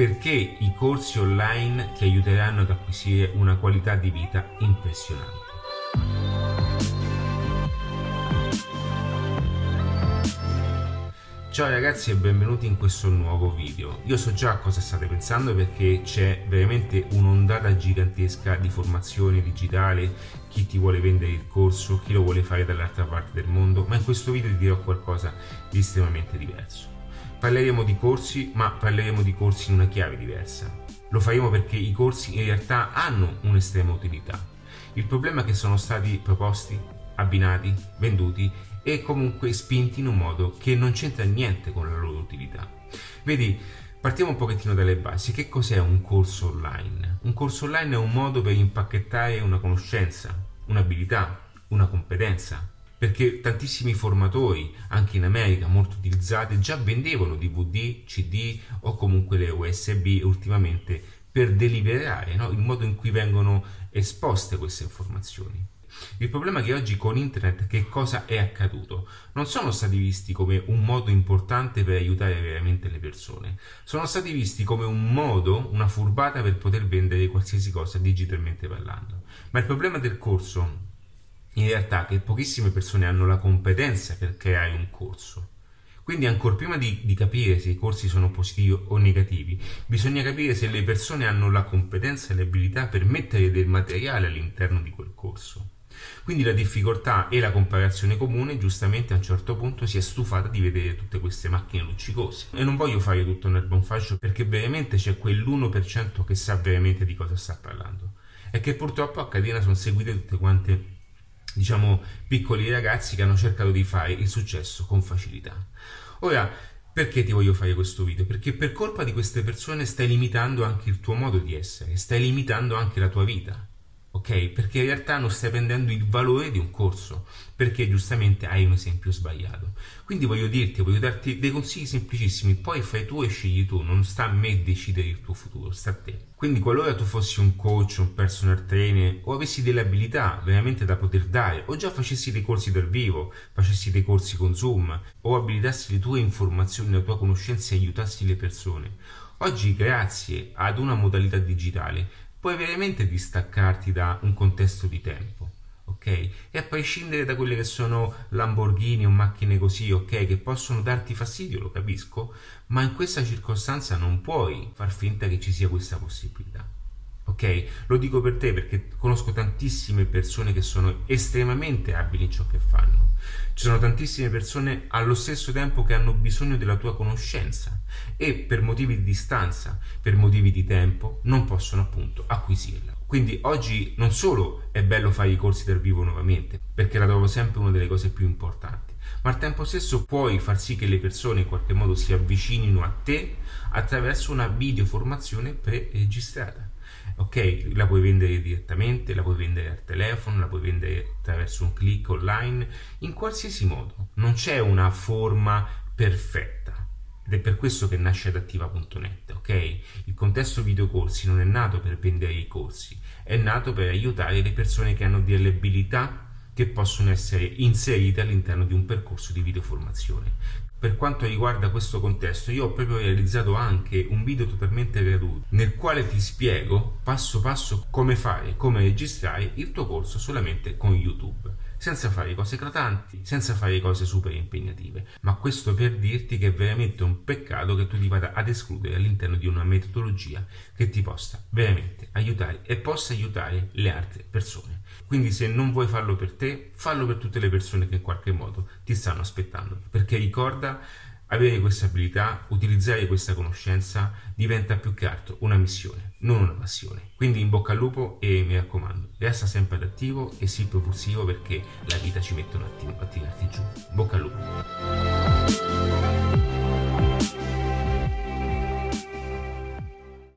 perché i corsi online ti aiuteranno ad acquisire una qualità di vita impressionante. Ciao ragazzi e benvenuti in questo nuovo video. Io so già cosa state pensando perché c'è veramente un'ondata gigantesca di formazione digitale, chi ti vuole vendere il corso, chi lo vuole fare dall'altra parte del mondo, ma in questo video ti dirò qualcosa di estremamente diverso. Parleremo di corsi, ma parleremo di corsi in una chiave diversa. Lo faremo perché i corsi in realtà hanno un'estrema utilità. Il problema è che sono stati proposti, abbinati, venduti e comunque spinti in un modo che non c'entra niente con la loro utilità. Vedi, partiamo un pochettino dalle basi. Che cos'è un corso online? Un corso online è un modo per impacchettare una conoscenza, un'abilità, una competenza. Perché tantissimi formatori, anche in America molto utilizzati, già vendevano DVD, CD o comunque le USB ultimamente per deliberare no? il modo in cui vengono esposte queste informazioni. Il problema è che oggi con internet che cosa è accaduto? Non sono stati visti come un modo importante per aiutare veramente le persone, sono stati visti come un modo, una furbata per poter vendere qualsiasi cosa digitalmente parlando. Ma il problema del corso in realtà che pochissime persone hanno la competenza per creare un corso. Quindi ancora prima di, di, capire se i corsi sono positivi o negativi, bisogna capire se le persone hanno la competenza e l'abilità per mettere del materiale all'interno di quel corso. Quindi la difficoltà e la comparazione comune giustamente a un certo punto si è stufata di vedere tutte queste macchine luccicose. E non voglio fare tutto nel buon fascio perché veramente c'è quell'1% che sa veramente di cosa sta parlando. E che purtroppo a catena sono seguite tutte quante diciamo piccoli ragazzi che hanno cercato di fare il successo con facilità. Ora, perché ti voglio fare questo video? Perché per colpa di queste persone stai limitando anche il tuo modo di essere, stai limitando anche la tua vita ok? Perché in realtà non stai prendendo il valore di un corso, perché giustamente hai un esempio sbagliato. Quindi voglio dirti, voglio darti dei consigli semplicissimi, poi fai tu e scegli tu, non sta a me decidere il tuo futuro, sta a te. Quindi qualora tu fossi un coach, un personal trainer o avessi delle abilità veramente da poter dare, o già facessi dei corsi dal vivo, facessi dei corsi con Zoom, o abilitassi le tue informazioni, la tua conoscenza e aiutassi le persone, oggi grazie ad una modalità digitale puoi veramente distaccarti da un contesto di tempo, ok? E a prescindere da quelle che sono Lamborghini o macchine così, ok, che possono darti fastidio, lo capisco, ma in questa circostanza non puoi far finta che ci sia questa possibilità. Ok? Lo dico per te perché conosco tantissime persone che sono estremamente abili in ciò che fanno. Ci sono tantissime persone allo stesso tempo che hanno bisogno della tua conoscenza e per motivi di distanza, per motivi di tempo, non possono appunto acquisirla. Quindi oggi non solo è bello fare i corsi dal vivo nuovamente, perché la trovo sempre una delle cose più importanti, ma al tempo stesso puoi far sì che le persone in qualche modo si avvicinino a te attraverso una videoformazione pre-registrata ok? La puoi vendere direttamente, la puoi vendere al telefono, la puoi vendere attraverso un click online, in qualsiasi modo. Non c'è una forma perfetta. Ed è per questo che nasce adattiva.net, ok? Il contesto videocorsi non è nato per vendere i corsi, è nato per aiutare le persone che hanno delle abilità che possono essere inserite all'interno di un percorso di videoformazione. Per quanto riguarda questo contesto, io ho proprio realizzato anche un video totalmente gratuito nel quale ti spiego passo passo come fare, come registrare il tuo corso solamente con YouTube, senza fare cose eclatanti, senza fare cose super impegnative. Ma questo per dirti che è veramente un peccato che tu ti vada ad escludere all'interno di una metodologia che ti possa veramente aiutare e possa aiutare le altre persone. Quindi se non vuoi farlo per te, fallo per tutte le persone che in qualche modo ti stanno aspettando. Perché ricorda, avere questa abilità, utilizzare questa conoscenza diventa più che altro una missione, non una passione. Quindi in bocca al lupo e mi raccomando, resta sempre adattivo e sii propulsivo perché la vita ci mette un attimo a tirarti giù. Bocca al lupo.